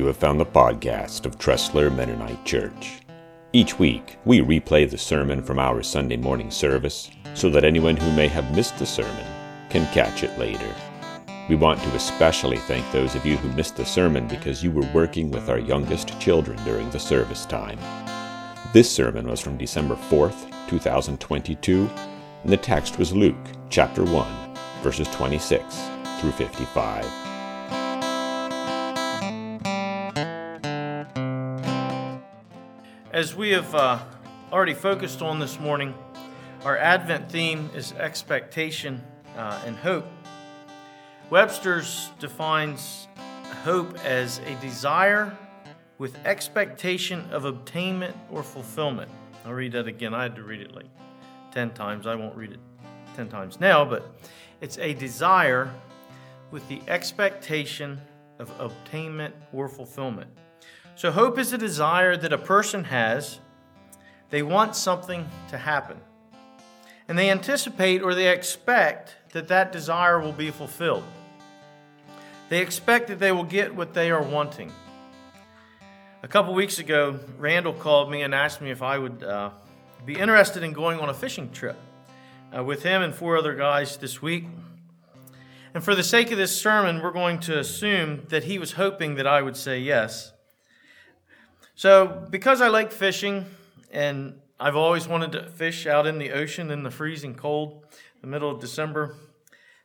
You have found the podcast of Tressler Mennonite Church. Each week, we replay the sermon from our Sunday morning service so that anyone who may have missed the sermon can catch it later. We want to especially thank those of you who missed the sermon because you were working with our youngest children during the service time. This sermon was from December 4th, 2022, and the text was Luke chapter 1, verses 26 through 55. As we have uh, already focused on this morning, our Advent theme is expectation uh, and hope. Webster's defines hope as a desire with expectation of obtainment or fulfillment. I'll read that again. I had to read it like 10 times. I won't read it 10 times now, but it's a desire with the expectation of obtainment or fulfillment. So, hope is a desire that a person has. They want something to happen. And they anticipate or they expect that that desire will be fulfilled. They expect that they will get what they are wanting. A couple weeks ago, Randall called me and asked me if I would uh, be interested in going on a fishing trip uh, with him and four other guys this week. And for the sake of this sermon, we're going to assume that he was hoping that I would say yes. So, because I like fishing and I've always wanted to fish out in the ocean in the freezing cold, the middle of December,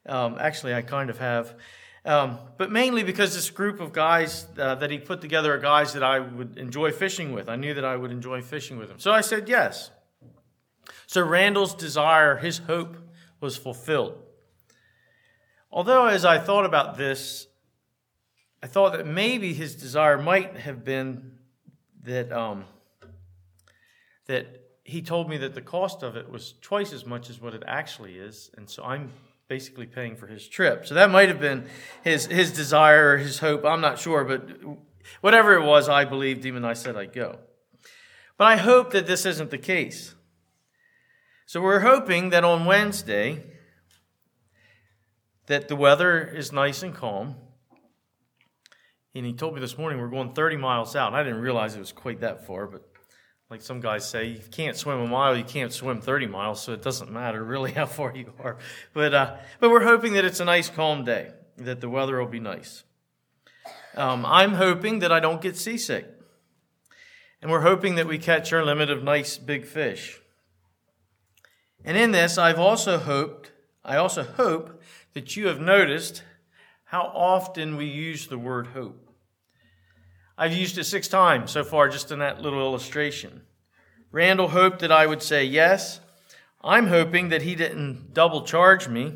um, actually, I kind of have. Um, but mainly because this group of guys uh, that he put together are guys that I would enjoy fishing with. I knew that I would enjoy fishing with them. So I said yes. So Randall's desire, his hope, was fulfilled. Although, as I thought about this, I thought that maybe his desire might have been that um, that he told me that the cost of it was twice as much as what it actually is, and so I'm basically paying for his trip. So that might have been his his desire or his hope. I'm not sure, but whatever it was, I believed him, and I said I'd go. But I hope that this isn't the case. So we're hoping that on Wednesday that the weather is nice and calm and he told me this morning we're going 30 miles out. And I didn't realize it was quite that far, but like some guys say, you can't swim a mile, you can't swim 30 miles, so it doesn't matter really how far you are. But, uh, but we're hoping that it's a nice, calm day, that the weather will be nice. Um, I'm hoping that I don't get seasick. And we're hoping that we catch our limit of nice big fish. And in this, I've also hoped, I also hope that you have noticed how often we use the word hope. I've used it six times so far just in that little illustration. Randall hoped that I would say yes. I'm hoping that he didn't double charge me.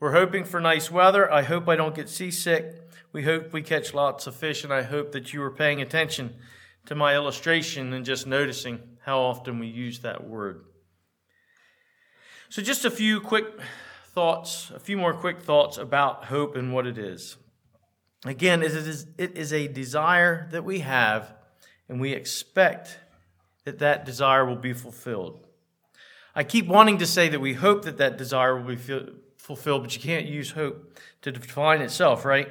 We're hoping for nice weather. I hope I don't get seasick. We hope we catch lots of fish, and I hope that you were paying attention to my illustration and just noticing how often we use that word. So, just a few quick thoughts, a few more quick thoughts about hope and what it is. Again, it is, it is a desire that we have, and we expect that that desire will be fulfilled. I keep wanting to say that we hope that that desire will be fulfilled, but you can't use hope to define itself, right?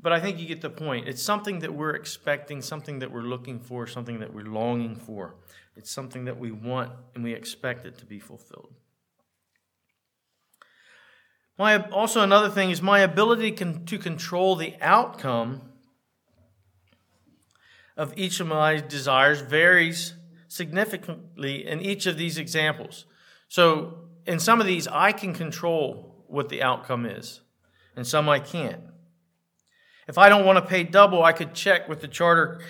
But I think you get the point. It's something that we're expecting, something that we're looking for, something that we're longing for. It's something that we want and we expect it to be fulfilled. My, also, another thing is my ability to control the outcome of each of my desires varies significantly in each of these examples. So, in some of these, I can control what the outcome is, and some I can't. If I don't want to pay double, I could check with the charter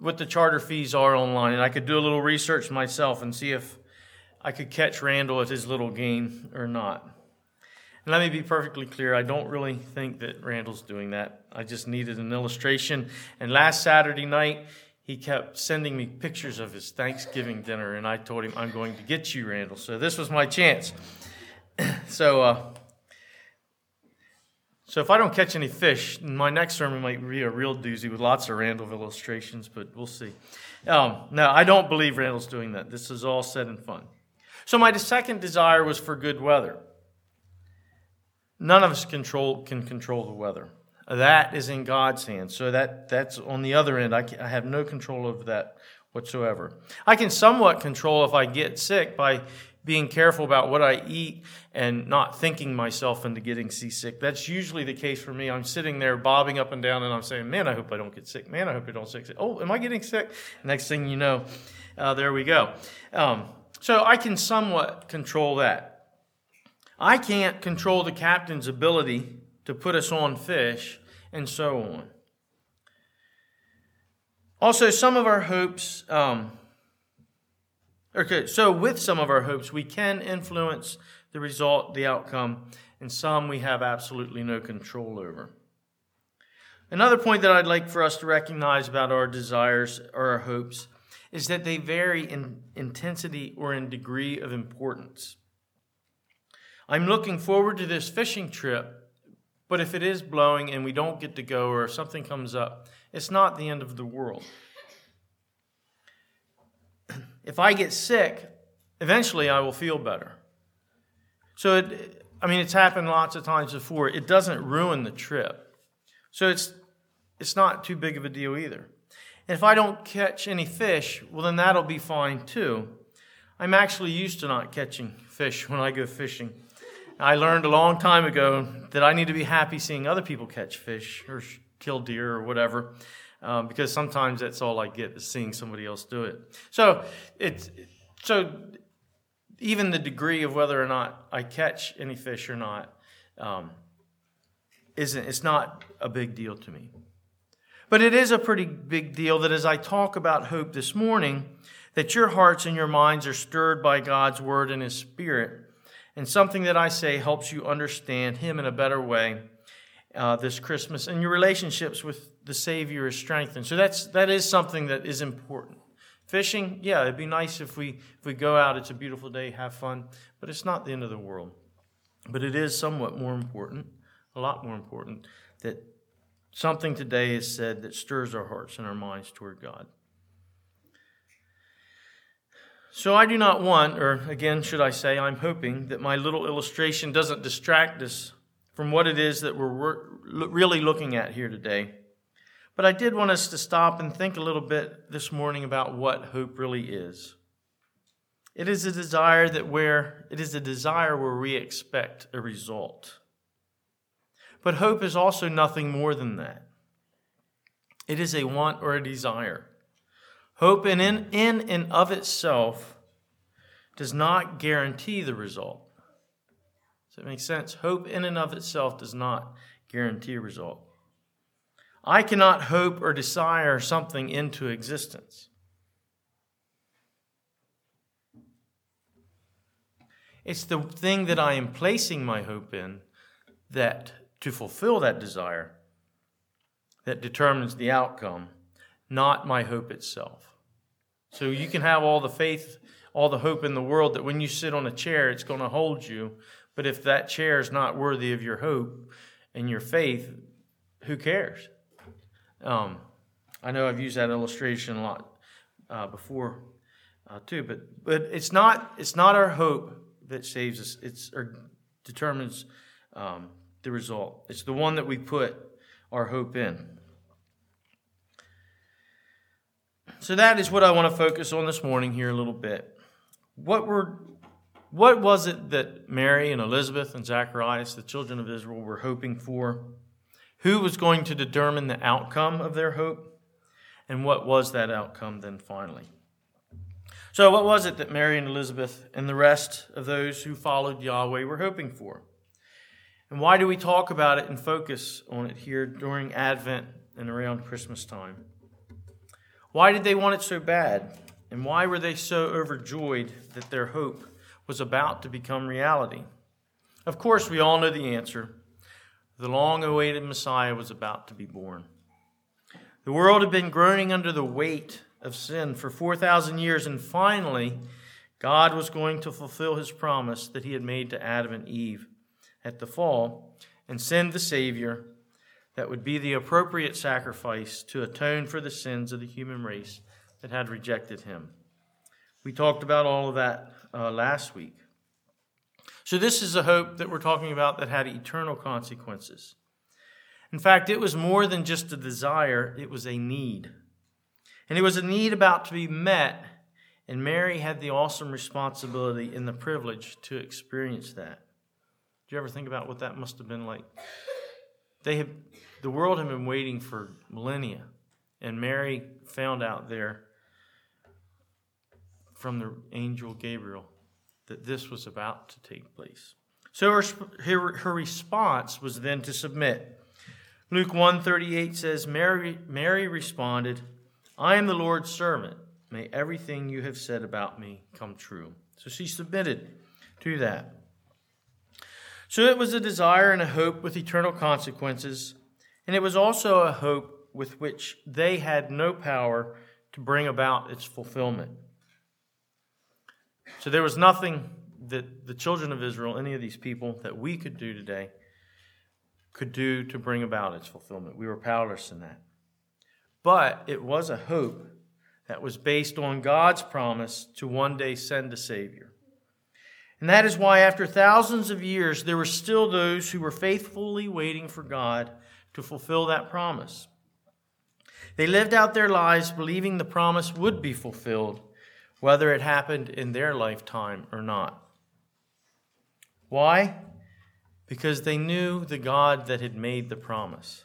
what the charter fees are online, and I could do a little research myself and see if I could catch Randall at his little game or not. And let me be perfectly clear, I don't really think that Randall's doing that. I just needed an illustration. And last Saturday night, he kept sending me pictures of his Thanksgiving dinner, and I told him, I'm going to get you, Randall. So this was my chance. so, uh, so if I don't catch any fish, my next sermon might be a real doozy with lots of Randall illustrations, but we'll see. Um, no, I don't believe Randall's doing that. This is all said in fun. So my second desire was for good weather. None of us control, can control the weather. that is in God's hands. So that, that's on the other end. I, can, I have no control over that whatsoever. I can somewhat control if I get sick by being careful about what I eat and not thinking myself into getting seasick. That's usually the case for me. I'm sitting there bobbing up and down and I'm saying, man, I hope I don't get sick. Man, I hope I don't get sick. Oh, am I getting sick? Next thing you know, uh, there we go. Um, so I can somewhat control that. I can't control the captain's ability to put us on fish and so on. Also, some of our hopes, um, okay, so with some of our hopes, we can influence the result, the outcome, and some we have absolutely no control over. Another point that I'd like for us to recognize about our desires or our hopes is that they vary in intensity or in degree of importance. I'm looking forward to this fishing trip, but if it is blowing and we don't get to go or something comes up, it's not the end of the world. If I get sick, eventually I will feel better. So, it, I mean, it's happened lots of times before. It doesn't ruin the trip. So it's, it's not too big of a deal either. And if I don't catch any fish, well, then that'll be fine too. I'm actually used to not catching fish when I go fishing. I learned a long time ago that I need to be happy seeing other people catch fish or kill deer or whatever, um, because sometimes that's all I get is seeing somebody else do it. So it's so even the degree of whether or not I catch any fish or not um, isn't it's not a big deal to me. But it is a pretty big deal that as I talk about hope this morning, that your hearts and your minds are stirred by God's word and his spirit. And something that I say helps you understand him in a better way uh, this Christmas, and your relationships with the Savior is strengthened. So that's that is something that is important. Fishing, yeah, it'd be nice if we if we go out. It's a beautiful day, have fun, but it's not the end of the world. But it is somewhat more important, a lot more important, that something today is said that stirs our hearts and our minds toward God. So I do not want, or again, should I say, I'm hoping that my little illustration doesn't distract us from what it is that we're really looking at here today. But I did want us to stop and think a little bit this morning about what hope really is. It is a desire that where it is a desire where we expect a result. But hope is also nothing more than that. It is a want or a desire. Hope in, in, in and of itself does not guarantee the result. Does that make sense? Hope in and of itself does not guarantee a result. I cannot hope or desire something into existence. It's the thing that I am placing my hope in that to fulfill that desire that determines the outcome, not my hope itself. So you can have all the faith, all the hope in the world that when you sit on a chair, it's going to hold you, but if that chair is not worthy of your hope and your faith, who cares? Um, I know I've used that illustration a lot uh, before uh, too, but but it's not it's not our hope that saves us. It's or determines um, the result. It's the one that we put our hope in. So that is what I want to focus on this morning here a little bit. What were what was it that Mary and Elizabeth and Zacharias, the children of Israel, were hoping for? Who was going to determine the outcome of their hope? And what was that outcome then finally? So, what was it that Mary and Elizabeth and the rest of those who followed Yahweh were hoping for? And why do we talk about it and focus on it here during Advent and around Christmas time? Why did they want it so bad? And why were they so overjoyed that their hope was about to become reality. Of course, we all know the answer. The long awaited Messiah was about to be born. The world had been groaning under the weight of sin for 4,000 years, and finally, God was going to fulfill his promise that he had made to Adam and Eve at the fall and send the Savior that would be the appropriate sacrifice to atone for the sins of the human race that had rejected him. We talked about all of that uh, last week. So, this is a hope that we're talking about that had eternal consequences. In fact, it was more than just a desire, it was a need. And it was a need about to be met, and Mary had the awesome responsibility and the privilege to experience that. Do you ever think about what that must have been like? They have, the world had been waiting for millennia, and Mary found out there from the angel Gabriel that this was about to take place. So her, her, her response was then to submit. Luke 138 says, Mary, Mary responded, I am the Lord's servant. May everything you have said about me come true. So she submitted to that. So it was a desire and a hope with eternal consequences, and it was also a hope with which they had no power to bring about its fulfillment. So there was nothing that the children of Israel, any of these people, that we could do today, could do to bring about its fulfillment. We were powerless in that. But it was a hope that was based on God's promise to one day send a Savior. And that is why, after thousands of years, there were still those who were faithfully waiting for God to fulfill that promise. They lived out their lives believing the promise would be fulfilled, whether it happened in their lifetime or not. Why? Because they knew the God that had made the promise.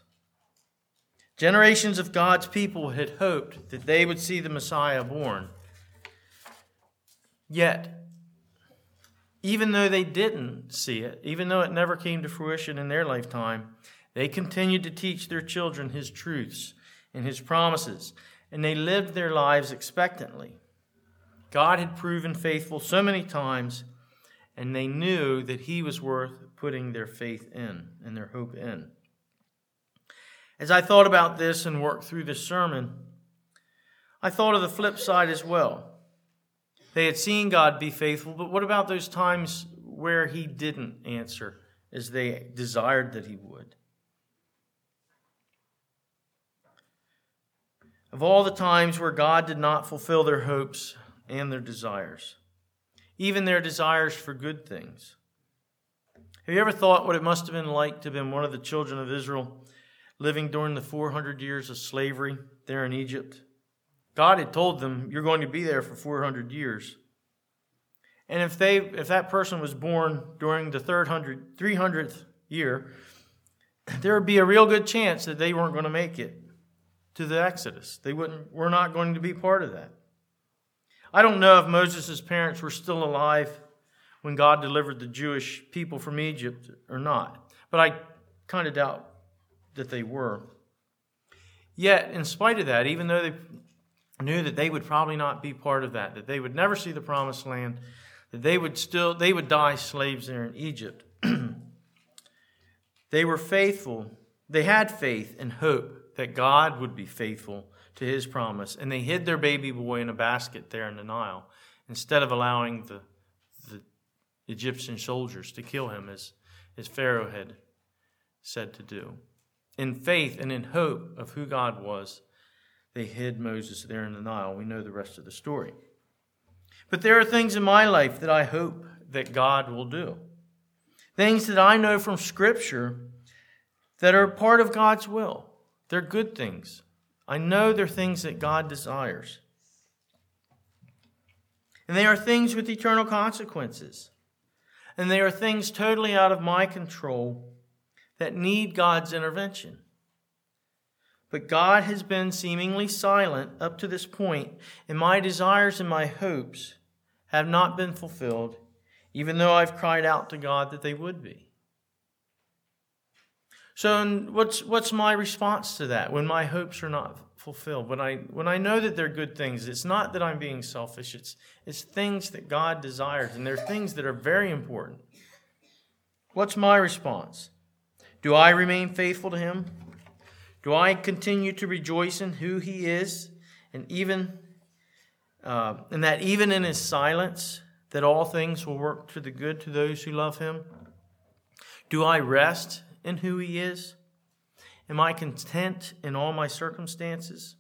Generations of God's people had hoped that they would see the Messiah born. Yet, even though they didn't see it, even though it never came to fruition in their lifetime, they continued to teach their children his truths and his promises, and they lived their lives expectantly. God had proven faithful so many times and they knew that he was worth putting their faith in and their hope in. As I thought about this and worked through this sermon, I thought of the flip side as well. They had seen God be faithful, but what about those times where he didn't answer as they desired that he would? Of all the times where God did not fulfill their hopes and their desires, even their desires for good things. Have you ever thought what it must have been like to have been one of the children of Israel living during the 400 years of slavery there in Egypt? God had told them, You're going to be there for 400 years. And if, they, if that person was born during the 300th year, there would be a real good chance that they weren't going to make it to the Exodus. They wouldn't, were not going to be part of that. I don't know if Moses' parents were still alive when God delivered the Jewish people from Egypt or not, but I kind of doubt that they were. Yet, in spite of that, even though they knew that they would probably not be part of that, that they would never see the promised land, that they would still they would die slaves there in Egypt. they were faithful. They had faith and hope that God would be faithful to his promise. And they hid their baby boy in a basket there in the Nile instead of allowing the, the Egyptian soldiers to kill him as, as Pharaoh had said to do. In faith and in hope of who God was, they hid Moses there in the Nile. We know the rest of the story. But there are things in my life that I hope that God will do. Things that I know from Scripture that are part of God's will. They're good things. I know they're things that God desires. And they are things with eternal consequences. And they are things totally out of my control that need God's intervention. But God has been seemingly silent up to this point, and my desires and my hopes have not been fulfilled, even though I've cried out to God that they would be. So, what's, what's my response to that when my hopes are not fulfilled? When I, when I know that they're good things, it's not that I'm being selfish, it's, it's things that God desires, and they're things that are very important. What's my response? Do I remain faithful to Him? Do I continue to rejoice in who He is, and even uh, and that even in His silence, that all things will work to the good to those who love Him? Do I rest in who He is? Am I content in all my circumstances?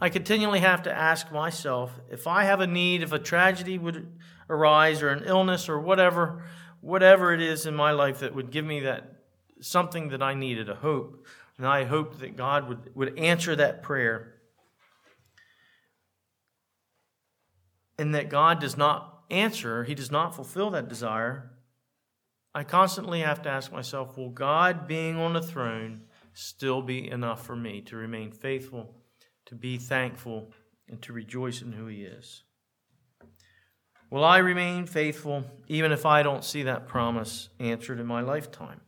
I continually have to ask myself if I have a need, if a tragedy would arise, or an illness, or whatever, whatever it is in my life that would give me that something that I needed, a hope. And I hoped that God would, would answer that prayer. And that God does not answer, He does not fulfill that desire. I constantly have to ask myself, will God being on the throne still be enough for me to remain faithful, to be thankful, and to rejoice in who He is? Will I remain faithful even if I don't see that promise answered in my lifetime?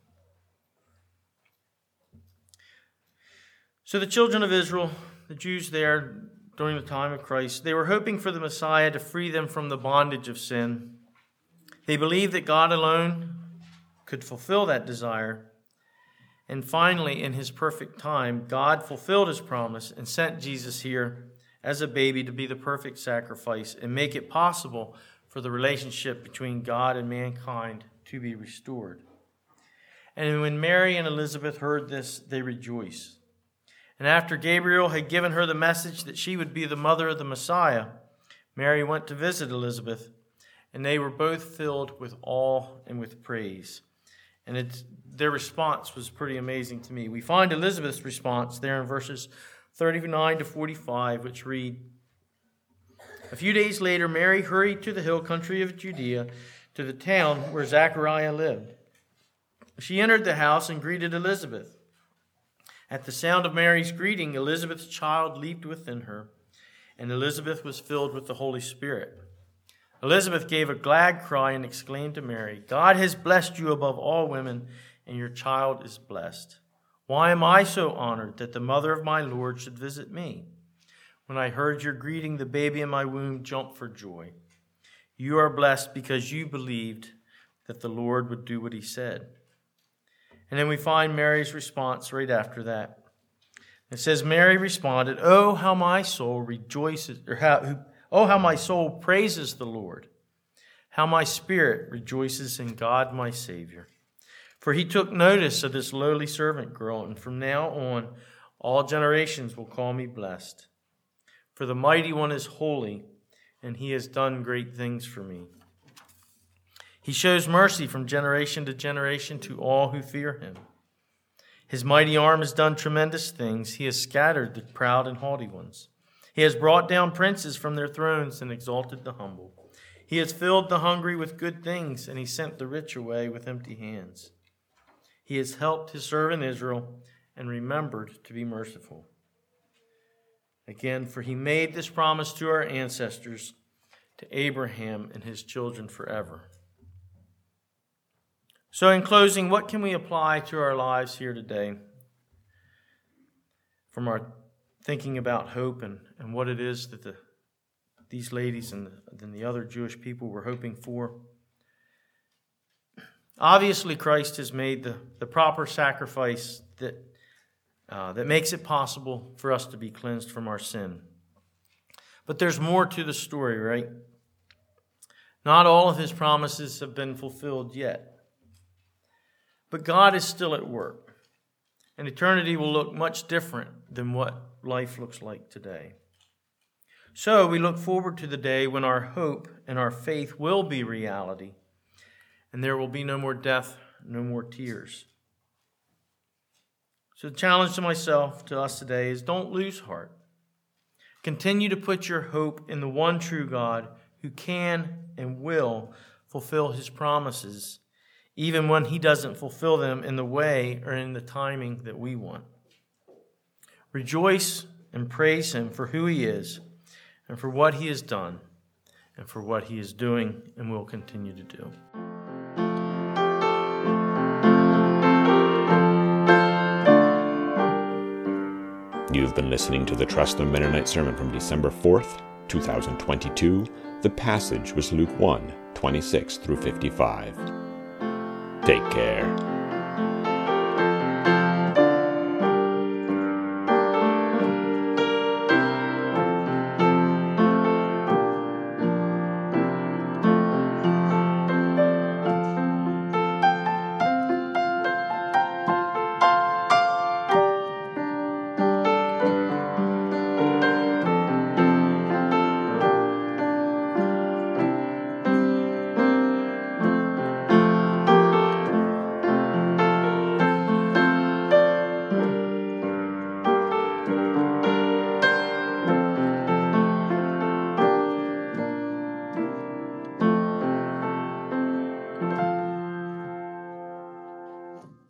So, the children of Israel, the Jews there during the time of Christ, they were hoping for the Messiah to free them from the bondage of sin. They believed that God alone could fulfill that desire. And finally, in his perfect time, God fulfilled his promise and sent Jesus here as a baby to be the perfect sacrifice and make it possible for the relationship between God and mankind to be restored. And when Mary and Elizabeth heard this, they rejoiced. And after Gabriel had given her the message that she would be the mother of the Messiah, Mary went to visit Elizabeth, and they were both filled with awe and with praise. And it's, their response was pretty amazing to me. We find Elizabeth's response there in verses 39 to 45, which read, a few days later, Mary hurried to the hill country of Judea, to the town where Zachariah lived. She entered the house and greeted Elizabeth. At the sound of Mary's greeting, Elizabeth's child leaped within her, and Elizabeth was filled with the Holy Spirit. Elizabeth gave a glad cry and exclaimed to Mary, God has blessed you above all women, and your child is blessed. Why am I so honored that the mother of my Lord should visit me? When I heard your greeting, the baby in my womb jumped for joy. You are blessed because you believed that the Lord would do what he said. And then we find Mary's response right after that. It says, Mary responded, Oh, how my soul rejoices, or how, oh, how my soul praises the Lord. How my spirit rejoices in God my Savior. For he took notice of this lowly servant girl, and from now on all generations will call me blessed. For the mighty one is holy, and he has done great things for me. He shows mercy from generation to generation to all who fear him. His mighty arm has done tremendous things. He has scattered the proud and haughty ones. He has brought down princes from their thrones and exalted the humble. He has filled the hungry with good things, and he sent the rich away with empty hands. He has helped his servant Israel and remembered to be merciful. Again, for he made this promise to our ancestors, to Abraham and his children forever. So, in closing, what can we apply to our lives here today from our thinking about hope and, and what it is that the, these ladies and the, and the other Jewish people were hoping for? Obviously, Christ has made the, the proper sacrifice that uh, that makes it possible for us to be cleansed from our sin. But there's more to the story, right? Not all of his promises have been fulfilled yet. But God is still at work. And eternity will look much different than what life looks like today. So we look forward to the day when our hope and our faith will be reality, and there will be no more death, no more tears. So, the challenge to myself, to us today, is don't lose heart. Continue to put your hope in the one true God who can and will fulfill his promises, even when he doesn't fulfill them in the way or in the timing that we want. Rejoice and praise him for who he is and for what he has done and for what he is doing and will continue to do. You've been listening to the Tressler Mennonite sermon from December 4th, 2022. The passage was Luke 1 26 through 55. Take care.